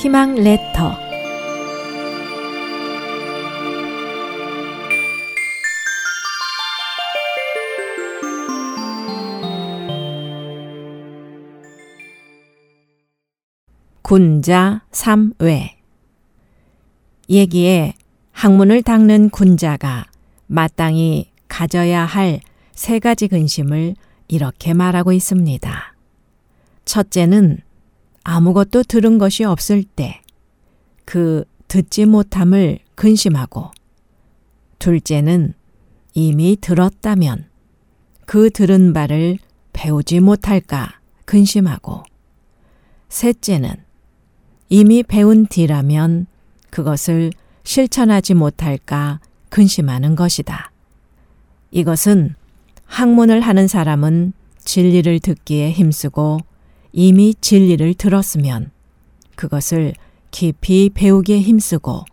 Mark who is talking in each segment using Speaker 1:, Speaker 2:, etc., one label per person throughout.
Speaker 1: 희망 레터 군자 3외 얘기에 학문을 닦는 군자가 마땅히 가져야 할 세 가지 근심을 이렇게 말하고 있습니다. 첫째는 아무것도 들은 것이 없을 때 그 듣지 못함을 근심하고 둘째는 이미 들었다면 그 들은 바를 배우지 못할까 근심하고 셋째는 이미 배운 뒤라면 그것을 실천하지 못할까 근심하는 것이다. 이것은 학문을 하는 사람은 진리를 듣기에 힘쓰고 이미 진리를 들었으면 그것을 깊이 배우기에 힘쓰고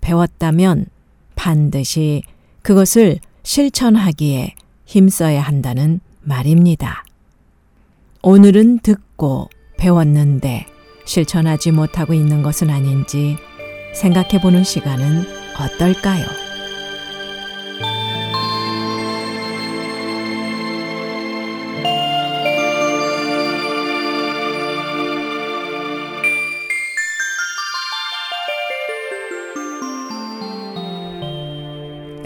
Speaker 1: 배웠다면 반드시 그것을 실천하기에 힘써야 한다는 말입니다. 오늘은 듣고 배웠는데 실천하지 못하고 있는 것은 아닌지 생각해 보는 시간은 어떨까요?